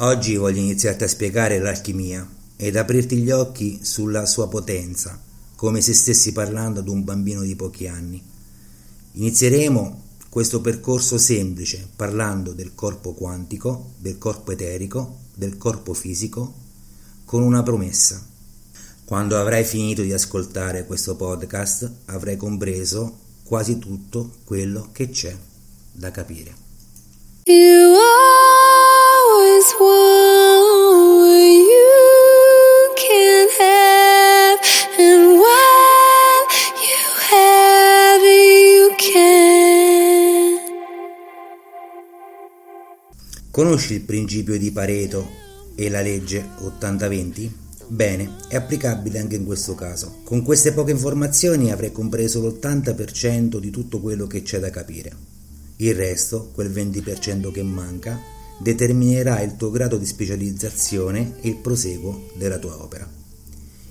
Oggi voglio iniziarti a spiegare l'alchimia ed aprirti gli occhi sulla sua potenza, come se stessi parlando ad un bambino di pochi anni. Inizieremo questo percorso semplice parlando del corpo quantico, del corpo eterico, del corpo fisico, con una promessa. Quando avrai finito di ascoltare questo podcast avrai compreso quasi tutto quello che c'è da capire. Conosci il principio di Pareto e la legge 80-20? Bene, è applicabile anche in questo caso. Con queste poche informazioni avrei compreso l'80% di tutto quello che c'è da capire. Il resto, quel 20% che manca, determinerà il tuo grado di specializzazione e il proseguo della tua opera.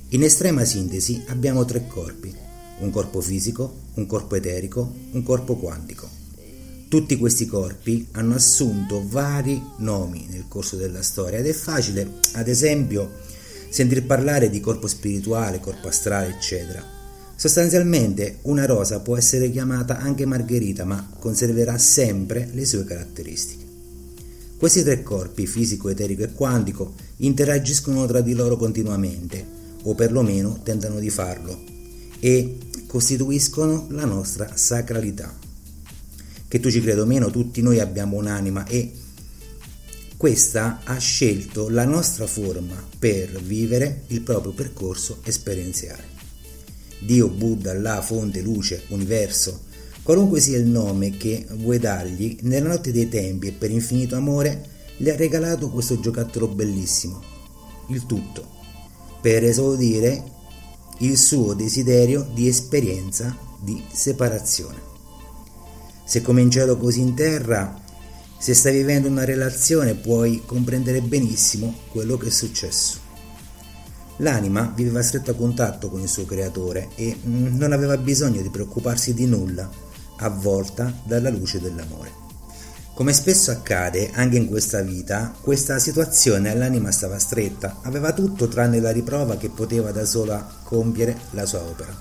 In estrema sintesi abbiamo tre corpi, un corpo fisico, un corpo eterico, un corpo quantico. Tutti questi corpi hanno assunto vari nomi nel corso della storia ed è facile, ad esempio, sentir parlare di corpo spirituale, corpo astrale, eccetera. Sostanzialmente una rosa può essere chiamata anche margherita, ma conserverà sempre le sue caratteristiche. Questi tre corpi, fisico, eterico e quantico, interagiscono tra di loro continuamente, o perlomeno tentano di farlo, e costituiscono la nostra sacralità. Che tu ci creda o meno, tutti noi abbiamo un'anima e questa ha scelto la nostra forma per vivere il proprio percorso esperienziale. Dio, Buddha, Allah, fonte, luce, universo, qualunque sia il nome che vuoi dargli, nella notte dei tempi e per infinito amore le ha regalato questo giocattolo bellissimo, il tutto, per esaudire il suo desiderio di esperienza di separazione. Se come in cielo così in terra, se stai vivendo una relazione puoi comprendere benissimo quello che è successo. L'anima viveva a stretto contatto con il suo creatore e non aveva bisogno di preoccuparsi di nulla, avvolta dalla luce dell'amore. Come spesso accade anche in questa vita, questa situazione all'anima stava stretta, aveva tutto tranne la riprova che poteva da sola compiere la sua opera.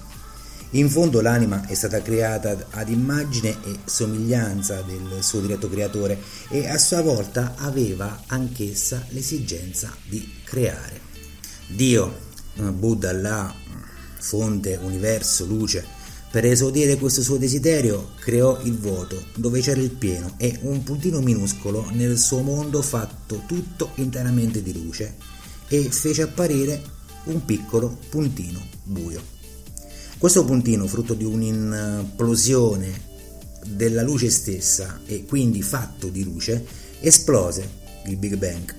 In fondo l'anima è stata creata ad immagine e somiglianza del suo diretto creatore e a sua volta aveva anch'essa l'esigenza di creare. Dio, Buddha, Allah, fonte, universo, luce, per esaudire questo suo desiderio creò il vuoto, dove c'era il pieno e un puntino minuscolo nel suo mondo fatto tutto interamente di luce e fece apparire un piccolo puntino buio. Questo puntino, frutto di un'implosione della luce stessa e quindi fatto di luce, esplose il Big Bang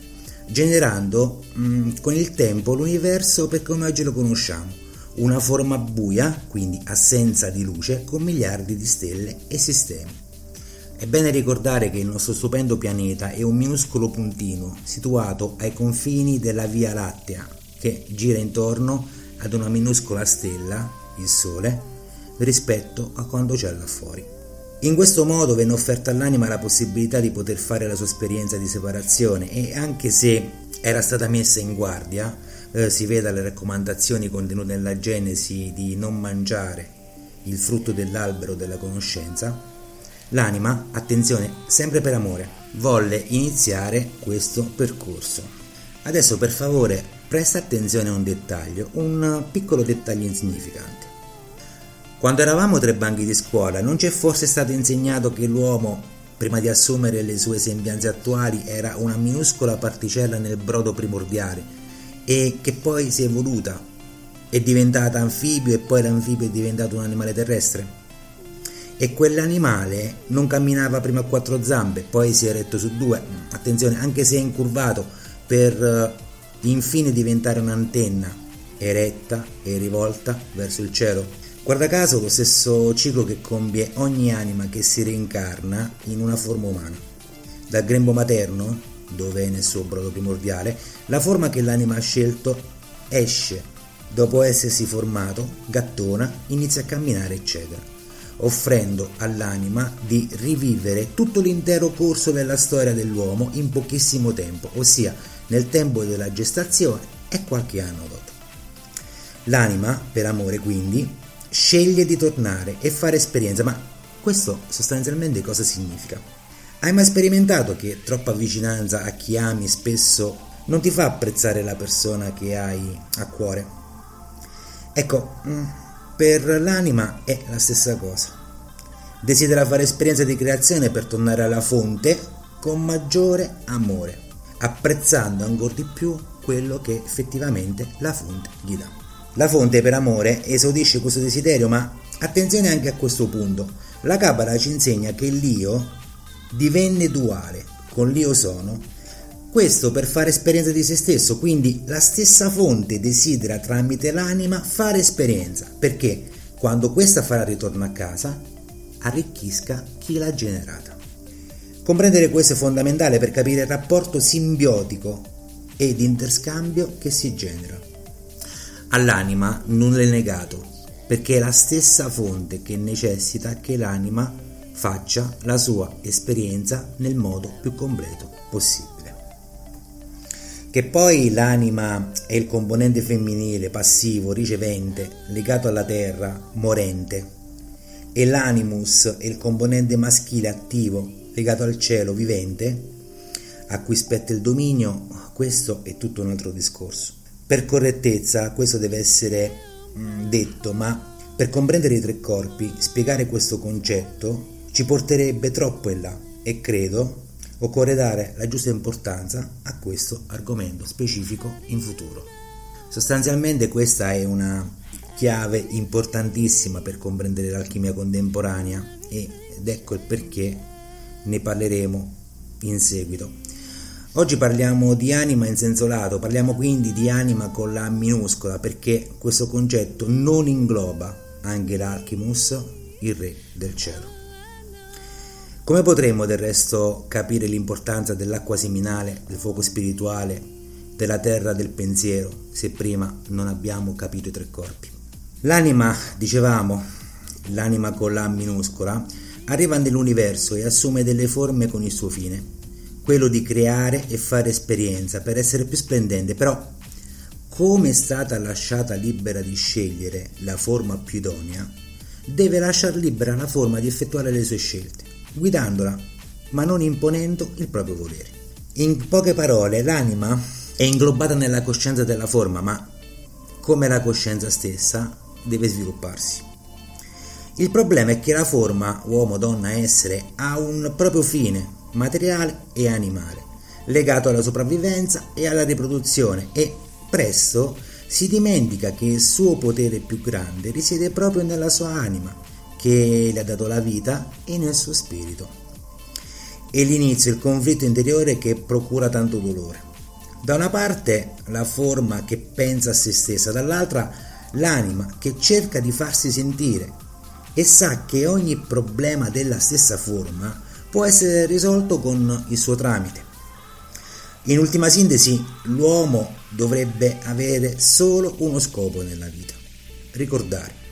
generando mh, mm, con il tempo l'universo per come oggi lo conosciamo, una forma buia, quindi assenza di luce, con miliardi di stelle e sistemi. È bene ricordare che il nostro stupendo pianeta è un minuscolo puntino situato ai confini della Via Lattea che gira intorno ad una minuscola stella, il Sole, rispetto a quando c'è là fuori. In questo modo venne offerta all'anima la possibilità di poter fare la sua esperienza di separazione e anche se era stata messa in guardia, eh, si veda le raccomandazioni contenute nella Genesi di non mangiare il frutto dell'albero della conoscenza, l'anima, attenzione, sempre per amore, volle iniziare questo percorso. Adesso per favore presta attenzione a un dettaglio, un piccolo dettaglio insignificante. Quando eravamo tre banchi di scuola non ci è forse stato insegnato che l'uomo, prima di assumere le sue sembianze attuali, era una minuscola particella nel brodo primordiale e che poi si è evoluta, è diventata anfibio e poi l'anfibio è diventato un animale terrestre? E quell'animale non camminava prima a quattro zampe, poi si è eretto su due, attenzione, anche se è incurvato per eh, infine diventare un'antenna eretta e rivolta verso il cielo. Guarda caso lo stesso ciclo che compie ogni anima che si reincarna in una forma umana. Dal grembo materno, dove è nel suo brodo primordiale, la forma che l'anima ha scelto esce, dopo essersi formato, gattona, inizia a camminare, eccetera. offrendo all'anima di rivivere tutto l'intero corso della storia dell'uomo in pochissimo tempo, ossia nel tempo della gestazione e qualche anno dopo. L'anima, per amore quindi, sceglie di tornare e fare esperienza, ma questo sostanzialmente cosa significa? Hai mai sperimentato che troppa vicinanza a chi ami spesso non ti fa apprezzare la persona che hai a cuore? Ecco, mm, per l'anima è la stessa cosa. Desidera fare esperienza di creazione per tornare alla fonte con maggiore amore, apprezzando ancora di più quello che effettivamente la fonte gli dà. La fonte per amore esaudisce questo desiderio, ma attenzione anche a questo punto. La Kabbalah ci insegna che l'io divenne duale con l'io sono questo per fare esperienza di se stesso, quindi la stessa fonte desidera tramite l'anima fare esperienza, perché quando questa farà ritorno a casa, arricchisca chi l'ha generata. Comprendere questo è fondamentale per capire il rapporto simbiotico e di interscambio che si genera. All'anima non è negato, perché è la stessa fonte che necessita che l'anima faccia la sua esperienza nel modo più completo possibile che poi l'anima è il componente femminile passivo, ricevente, legato alla terra, morente, e l'animus è il componente maschile attivo, legato al cielo, vivente, a cui spetta il dominio, questo è tutto un altro discorso. Per correttezza questo deve essere mm, detto, ma per comprendere i tre corpi, spiegare questo concetto ci porterebbe troppo in là e credo occorre dare la giusta importanza a questo argomento specifico in futuro. Sostanzialmente questa è una chiave importantissima per comprendere l'alchimia contemporanea ed ecco il perché ne parleremo in seguito. Oggi parliamo di anima in senso lato, parliamo quindi di anima con la minuscola perché questo concetto non ingloba anche l'Alchimus, il re del cielo. Come potremmo del resto capire l'importanza dell'acqua seminale, del fuoco spirituale, della terra del pensiero, se prima non abbiamo capito i tre corpi? L'anima, dicevamo, l'anima con la minuscola, arriva nell'universo e assume delle forme con il suo fine, quello di creare e fare esperienza per essere più splendente, però come è stata lasciata libera di scegliere la forma più idonea, deve lasciare libera la forma di effettuare le sue scelte guidandola, ma non imponendo il proprio volere. In poche parole, l'anima è inglobata nella coscienza della forma, ma come la coscienza stessa deve svilupparsi. Il problema è che la forma, uomo, donna, essere, ha un proprio fine, materiale e animale, legato alla sopravvivenza e alla riproduzione e presto si dimentica che il suo potere più grande risiede proprio nella sua anima, che le ha dato la vita e nel suo spirito. E l'inizio, il conflitto interiore che procura tanto dolore. Da una parte la forma che pensa a se stessa, dall'altra l'anima che cerca di farsi sentire e sa che ogni problema della stessa forma può essere risolto con il suo tramite. In ultima sintesi, l'uomo dovrebbe avere solo uno scopo nella vita, ricordare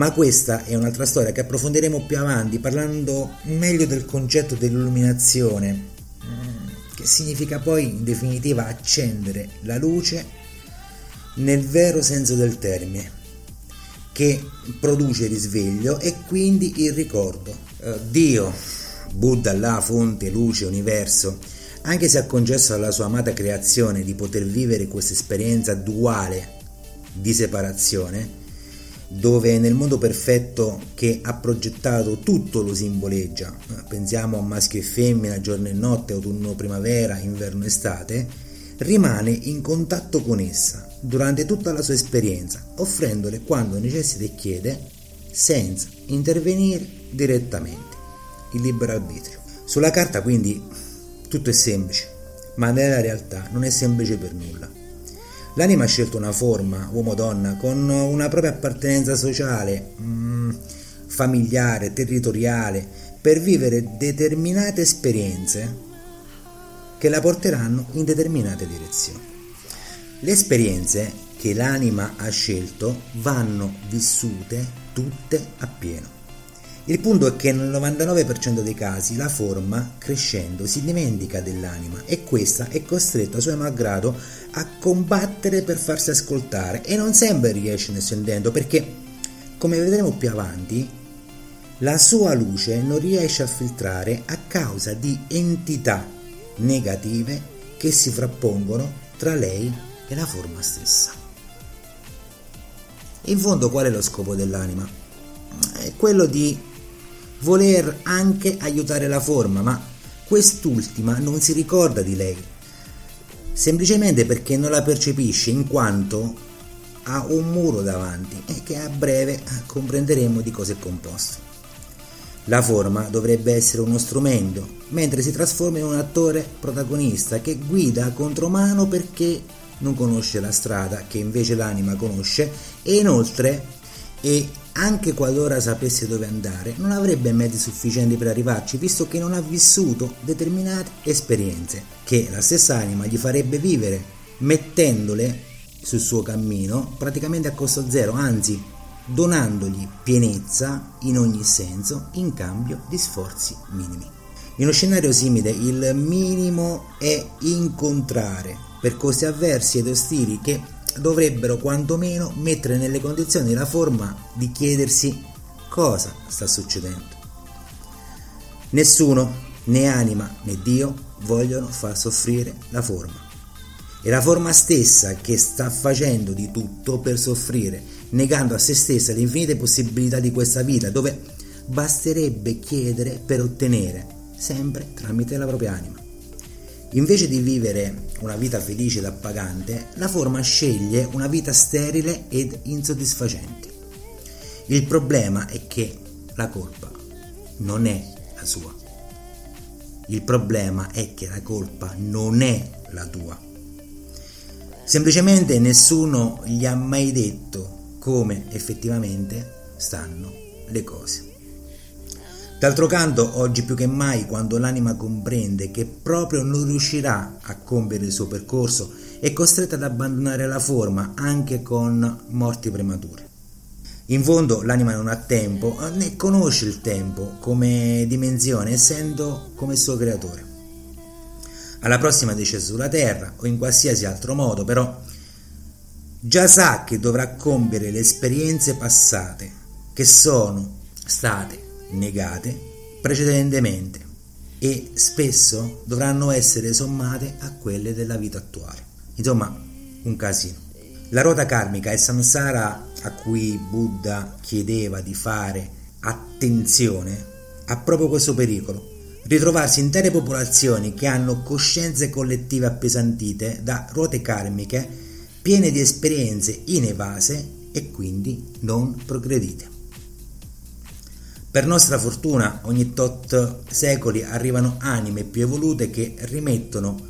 ma questa è un'altra storia che approfondiremo più avanti parlando meglio del concetto dell'illuminazione, mm, che significa poi in definitiva accendere la luce nel vero senso del termine, che produce risveglio e quindi il ricordo. Eh, Dio, Buddha, la fonte, luce, universo, anche se ha concesso alla sua amata creazione di poter vivere questa esperienza duale di separazione, dove nel mondo perfetto che ha progettato tutto lo simboleggia, pensiamo a maschio e femmina, giorno e notte, autunno, primavera, inverno, estate, rimane in contatto con essa durante tutta la sua esperienza, offrendole quando necessita e chiede, senza intervenire direttamente. Il libero arbitrio. Sulla carta quindi tutto è semplice, ma nella realtà non è semplice per nulla. L'anima ha scelto una forma, uomo-donna, con una propria appartenenza sociale, mm, familiare, territoriale, per vivere determinate esperienze che la porteranno in determinate direzioni. Le esperienze che l'anima ha scelto vanno vissute tutte appieno. Il punto è che nel 99% dei casi la forma, crescendo, si dimentica dell'anima e questa è costretta, suo malgrado, a combattere per farsi ascoltare e non sempre riesce nel suo perché, come vedremo più avanti, la sua luce non riesce a filtrare a causa di entità negative che si frappongono tra lei e la forma stessa. In fondo qual è lo scopo dell'anima? È quello di voler anche aiutare la forma, ma quest'ultima non si ricorda di lei, semplicemente perché non la percepisce in quanto ha un muro davanti e che a breve comprenderemo di cosa è composto. La forma dovrebbe essere uno strumento, mentre si trasforma in un attore protagonista che guida contromano perché non conosce la strada che invece l'anima conosce e inoltre è anche qualora sapesse dove andare, non avrebbe mezzi sufficienti per arrivarci, visto che non ha vissuto determinate esperienze che la stessa anima gli farebbe vivere, mettendole sul suo cammino praticamente a costo zero, anzi donandogli pienezza in ogni senso in cambio di sforzi minimi. In uno scenario simile il minimo è incontrare percorsi avversi ed ostili che dovrebbero quantomeno mettere nelle condizioni la forma di chiedersi cosa sta succedendo. Nessuno, né anima né Dio, vogliono far soffrire la forma. È la forma stessa che sta facendo di tutto per soffrire, negando a se stessa le infinite possibilità di questa vita, dove basterebbe chiedere per ottenere, sempre tramite la propria anima. Invece di vivere una vita felice ed appagante, la forma sceglie una vita sterile ed insoddisfacente. Il problema è che la colpa non è la sua. Il problema è che la colpa non è la tua. Semplicemente nessuno gli ha mai detto come effettivamente stanno le cose. D'altro canto, oggi più che mai, quando l'anima comprende che proprio non riuscirà a compiere il suo percorso, è costretta ad abbandonare la forma anche con morti premature. In fondo l'anima non ha tempo, né conosce il tempo come dimensione, essendo come suo creatore. Alla prossima discesa sulla terra o in qualsiasi altro modo, però, già sa che dovrà compiere le esperienze passate, che sono state negate precedentemente e spesso dovranno essere sommate a quelle della vita attuale. Insomma, un casino. La ruota karmica e samsara a cui Buddha chiedeva di fare attenzione ha proprio questo pericolo. Ritrovarsi intere popolazioni che hanno coscienze collettive appesantite da ruote karmiche piene di esperienze inevase e quindi non progredite. Per nostra fortuna ogni tot secoli arrivano anime più evolute che rimettono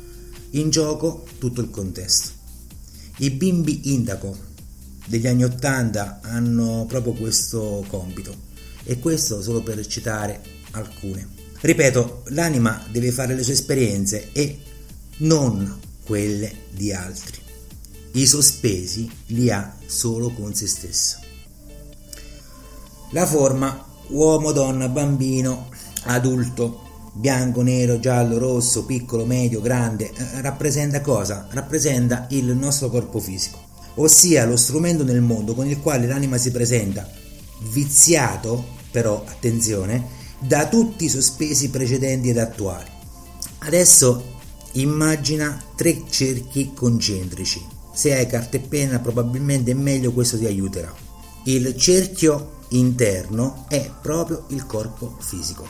in gioco tutto il contesto. I bimbi indaco degli anni Ottanta hanno proprio questo compito e questo solo per citare alcune. Ripeto, l'anima deve fare le sue esperienze e non quelle di altri. I sospesi li ha solo con se stessa. La forma uomo, donna, bambino, adulto, bianco, nero, giallo, rosso, piccolo, medio, grande, eh, rappresenta cosa? Rappresenta il nostro corpo fisico, ossia lo strumento nel mondo con il quale l'anima si presenta, viziato, però attenzione, da tutti i sospesi precedenti ed attuali. Adesso immagina tre cerchi concentrici. Se hai carta e penna probabilmente meglio questo ti aiuterà. Il cerchio interno è proprio il corpo fisico.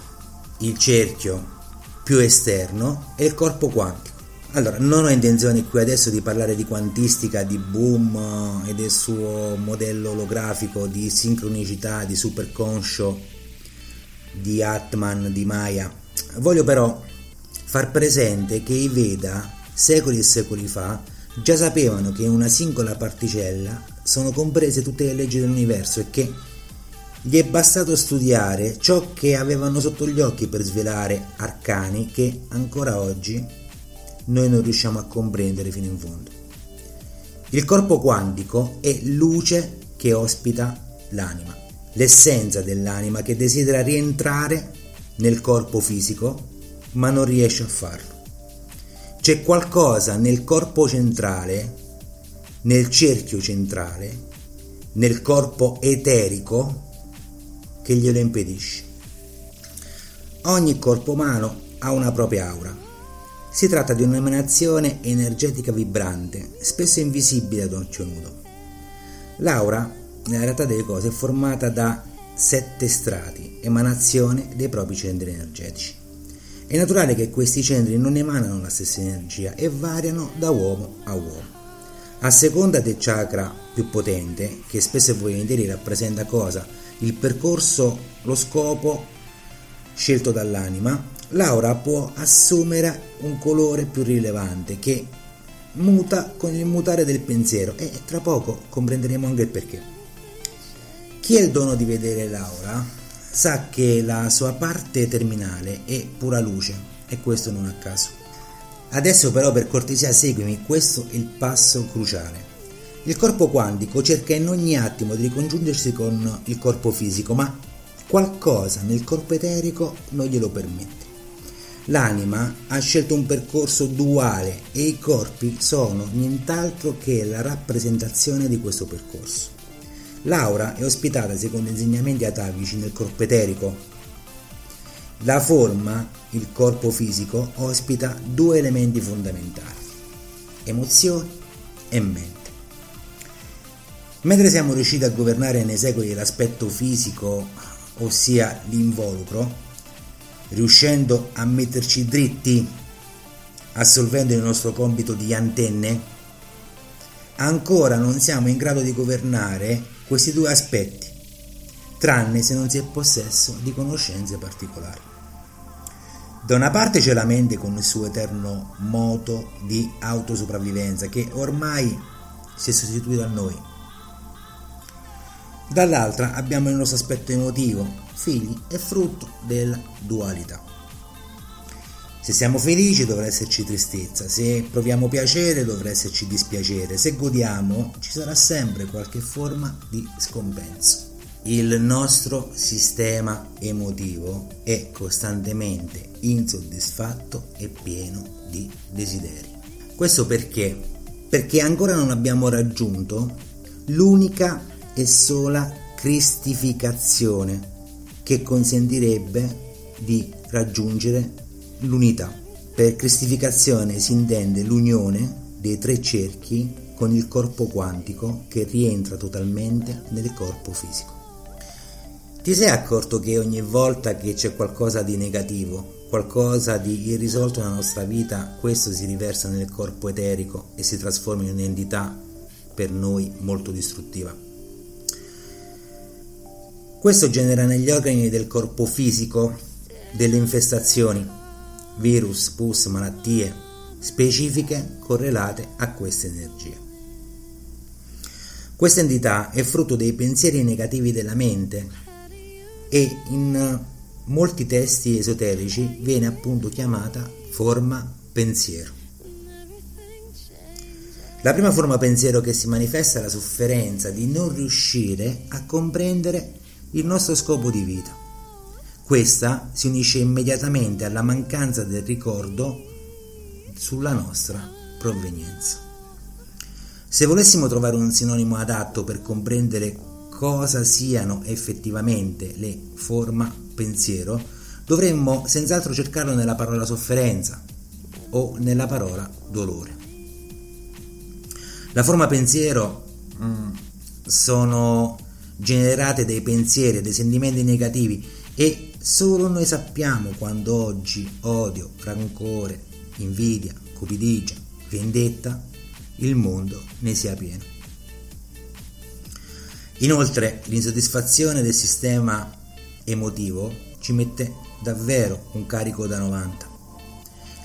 Il cerchio più esterno è il corpo quantico. Allora, non ho intenzione qui adesso di parlare di quantistica, di boom e del suo modello olografico, di sincronicità, di superconscio, di Atman, di Maya. Voglio però far presente che i Veda, secoli e secoli fa, già sapevano che in una singola particella sono comprese tutte le leggi dell'universo e che gli è bastato studiare ciò che avevano sotto gli occhi per svelare arcani che ancora oggi noi non riusciamo a comprendere fino in fondo. Il corpo quantico è luce che ospita l'anima. l'essenza dell'anima che desidera rientrare nel corpo fisico ma non riesce a farlo. C'è qualcosa nel corpo centrale, nel cerchio centrale, nel corpo eterico che glielo impedisce. Ogni corpo umano ha una propria aura. Si tratta di un'emanazione energetica vibrante, spesso invisibile ad occhio nudo. L'aura, nella realtà delle cose, è formata da sette strati, emanazione dei propri centri energetici. È naturale che questi centri non emanano la stessa energia e variano da uomo a uomo. A seconda del chakra più potente, che spesso e volentieri rappresenta cosa? Il percorso, lo scopo scelto dall'anima, l'aura può assumere un colore più rilevante che muta con il mutare del pensiero e tra poco comprenderemo anche il perché. Chi ha il dono di vedere l'aura sa che la sua parte terminale è pura luce e questo non a caso. Adesso però per cortesia seguimi, questo è il passo cruciale. Il corpo quantico cerca in ogni attimo di ricongiungersi con il corpo fisico, ma qualcosa nel corpo eterico non glielo permette. L'anima ha scelto un percorso duale e i corpi sono nient'altro che la rappresentazione di questo percorso. L'aura è ospitata secondo insegnamenti atavici nel corpo eterico. La forma, il corpo fisico, ospita due elementi fondamentali, emozioni e mente. Mentre siamo riusciti a governare nei secoli l'aspetto fisico, ossia l'involucro, riuscendo a metterci dritti, assolvendo il nostro compito di antenne, ancora non siamo in grado di governare questi due aspetti, tranne se non si è possesso di conoscenze particolari. Da una parte c'è la mente con il suo eterno moto di autosopravvivenza che ormai si è sostituito a noi. Dall'altra abbiamo il nostro aspetto emotivo, figli e frutto della dualità. Se siamo felici dovrà esserci tristezza, se proviamo piacere dovrà esserci dispiacere, se godiamo ci sarà sempre qualche forma di scompenso. Il nostro sistema emotivo è costantemente insoddisfatto e pieno di desideri. Questo perché? Perché ancora non abbiamo raggiunto l'unica e sola cristificazione che consentirebbe di raggiungere l'unità. Per cristificazione si intende l'unione dei tre cerchi con il corpo quantico che rientra totalmente nel corpo fisico. Ti sei accorto che ogni volta che c'è qualcosa di negativo, qualcosa di irrisolto nella nostra vita, questo si riversa nel corpo eterico e si trasforma in un'entità per noi molto distruttiva? Questo genera negli organi del corpo fisico delle infestazioni virus, pus, malattie specifiche correlate a queste energie. Questa entità è frutto dei pensieri negativi della mente e in molti testi esoterici viene appunto chiamata forma pensiero. La prima forma pensiero che si manifesta è la sofferenza di non riuscire a comprendere il nostro scopo di vita. Questa si unisce immediatamente alla mancanza del ricordo sulla nostra provenienza. Se volessimo trovare un sinonimo adatto per comprendere cosa siano effettivamente le forma pensiero, dovremmo senz'altro cercarlo nella parola sofferenza o nella parola dolore. La forma pensiero mm, sono generate dai pensieri e dai sentimenti negativi e Solo noi sappiamo quando oggi odio, rancore, invidia, cupidigia, vendetta, il mondo ne sia pieno. Inoltre l'insoddisfazione del sistema emotivo ci mette davvero un carico da 90.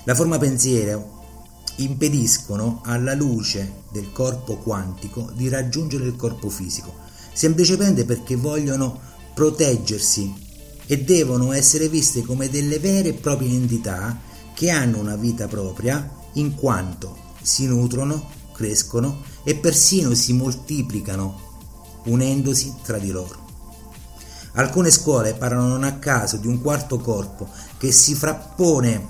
La forma pensiero impediscono alla luce del corpo quantico di raggiungere il corpo fisico, semplicemente perché vogliono proteggersi e devono essere viste come delle vere e proprie entità che hanno una vita propria in quanto si nutrono, crescono e persino si moltiplicano unendosi tra di loro. Alcune scuole parlano non a caso di un quarto corpo che si frappone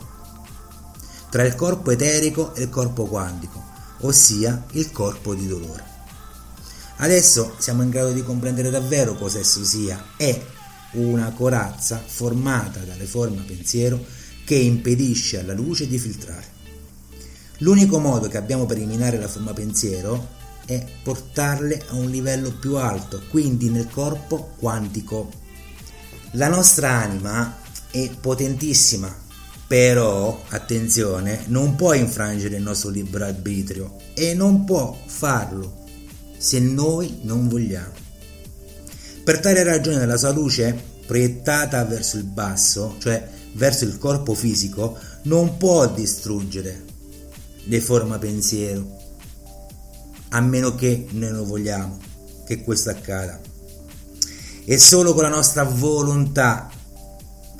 tra il corpo eterico e il corpo quantico, ossia il corpo di dolore. Adesso siamo in grado di comprendere davvero cosa esso sia. È una corazza formata dalle forme pensiero che impedisce alla luce di filtrare. L'unico modo che abbiamo per eliminare la forma pensiero è portarle a un livello più alto, quindi nel corpo quantico. La nostra anima è potentissima, però attenzione, non può infrangere il nostro libero arbitrio e non può farlo se noi non vogliamo. Per tale ragione la sua luce, proiettata verso il basso, cioè verso il corpo fisico, non può distruggere le forme pensiero, a meno che noi non vogliamo che questo accada. È solo con la nostra volontà,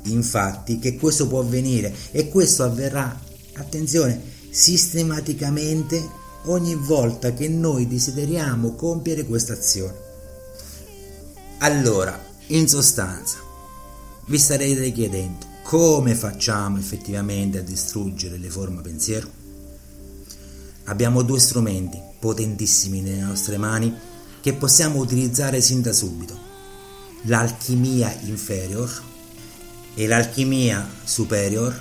infatti, che questo può avvenire e questo avverrà, attenzione, sistematicamente ogni volta che noi desideriamo compiere questa azione. Allora, in sostanza, vi starete chiedendo come facciamo effettivamente a distruggere le forme pensiero? Abbiamo due strumenti potentissimi nelle nostre mani che possiamo utilizzare sin da subito. L'alchimia inferior e l'alchimia superior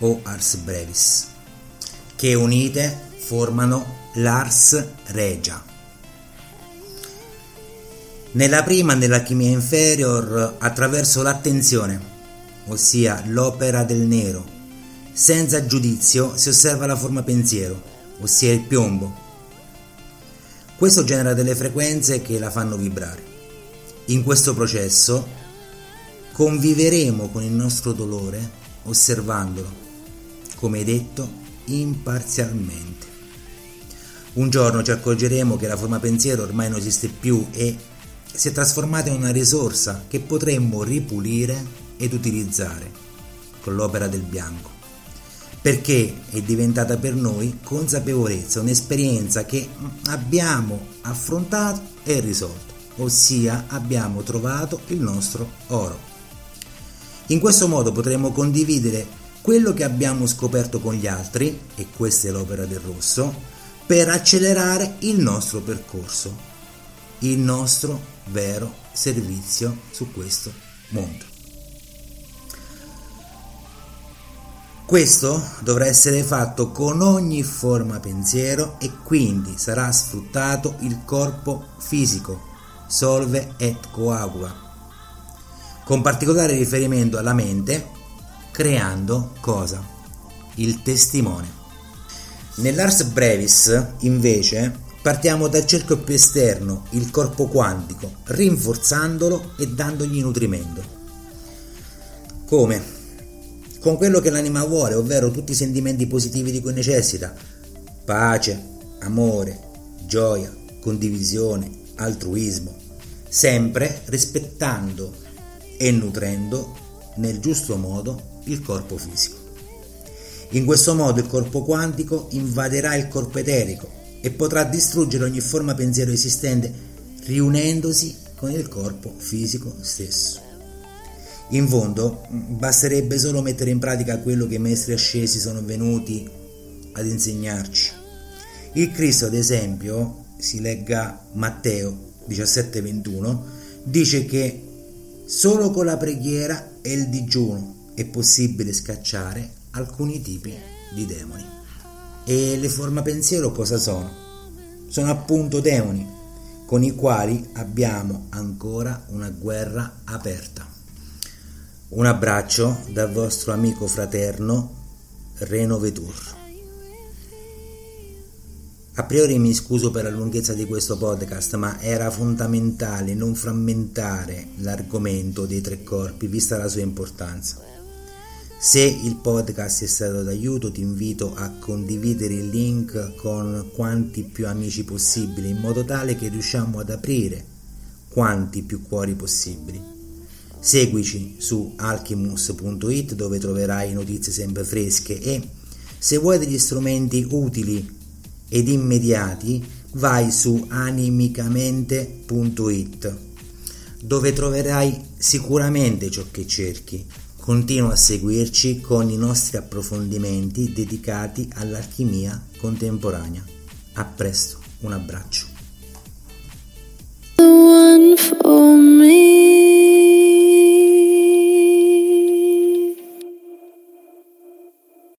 o ars brevis, che unite formano l'ars regia. Nella prima, nell'alchimia inferior, attraverso l'attenzione, ossia l'opera del nero, senza giudizio si osserva la forma pensiero ossia il piombo. Questo genera delle frequenze che la fanno vibrare. In questo processo conviveremo con il nostro dolore osservandolo, come detto, imparzialmente. Un giorno ci accorgeremo che la forma pensiero ormai non esiste più e si è trasformata in una risorsa che potremmo ripulire ed utilizzare con l'opera del bianco perché è diventata per noi consapevolezza, un'esperienza che abbiamo affrontato e risolto, ossia abbiamo trovato il nostro oro. In questo modo potremo condividere quello che abbiamo scoperto con gli altri, e questa è l'opera del rosso, per accelerare il nostro percorso, il nostro vero servizio su questo mondo. Questo dovrà essere fatto con ogni forma pensiero e quindi sarà sfruttato il corpo fisico, solve et coagula, con particolare riferimento alla mente, creando cosa? Il testimone. Nell'Ars Brevis, invece, partiamo dal cerchio più esterno, il corpo quantico, rinforzandolo e dandogli nutrimento. Come? con quello che l'anima vuole, ovvero tutti i sentimenti positivi di cui necessita, pace, amore, gioia, condivisione, altruismo, sempre rispettando e nutrendo nel giusto modo il corpo fisico. In questo modo il corpo quantico invaderà il corpo eterico e potrà distruggere ogni forma pensiero esistente riunendosi con il corpo fisico stesso. In fondo, basterebbe solo mettere in pratica quello che i maestri ascesi sono venuti ad insegnarci. Il Cristo, ad esempio, si legga Matteo 17:21, dice che solo con la preghiera e il digiuno è possibile scacciare alcuni tipi di demoni. E le forme pensiero cosa sono? Sono appunto demoni con i quali abbiamo ancora una guerra aperta. Un abbraccio dal vostro amico fraterno Reno Vetur. A priori mi scuso per la lunghezza di questo podcast, ma era fondamentale non frammentare l'argomento dei tre corpi, vista la sua importanza. Se il podcast è stato d'aiuto, ti invito a condividere il link con quanti più amici possibili, in modo tale che riusciamo ad aprire quanti più cuori possibili. Seguici su alchimus.it dove troverai notizie sempre fresche e se vuoi degli strumenti utili ed immediati vai su animicamente.it dove troverai sicuramente ciò che cerchi. Continua a seguirci con i nostri approfondimenti dedicati all'alchimia contemporanea. A presto, un abbraccio.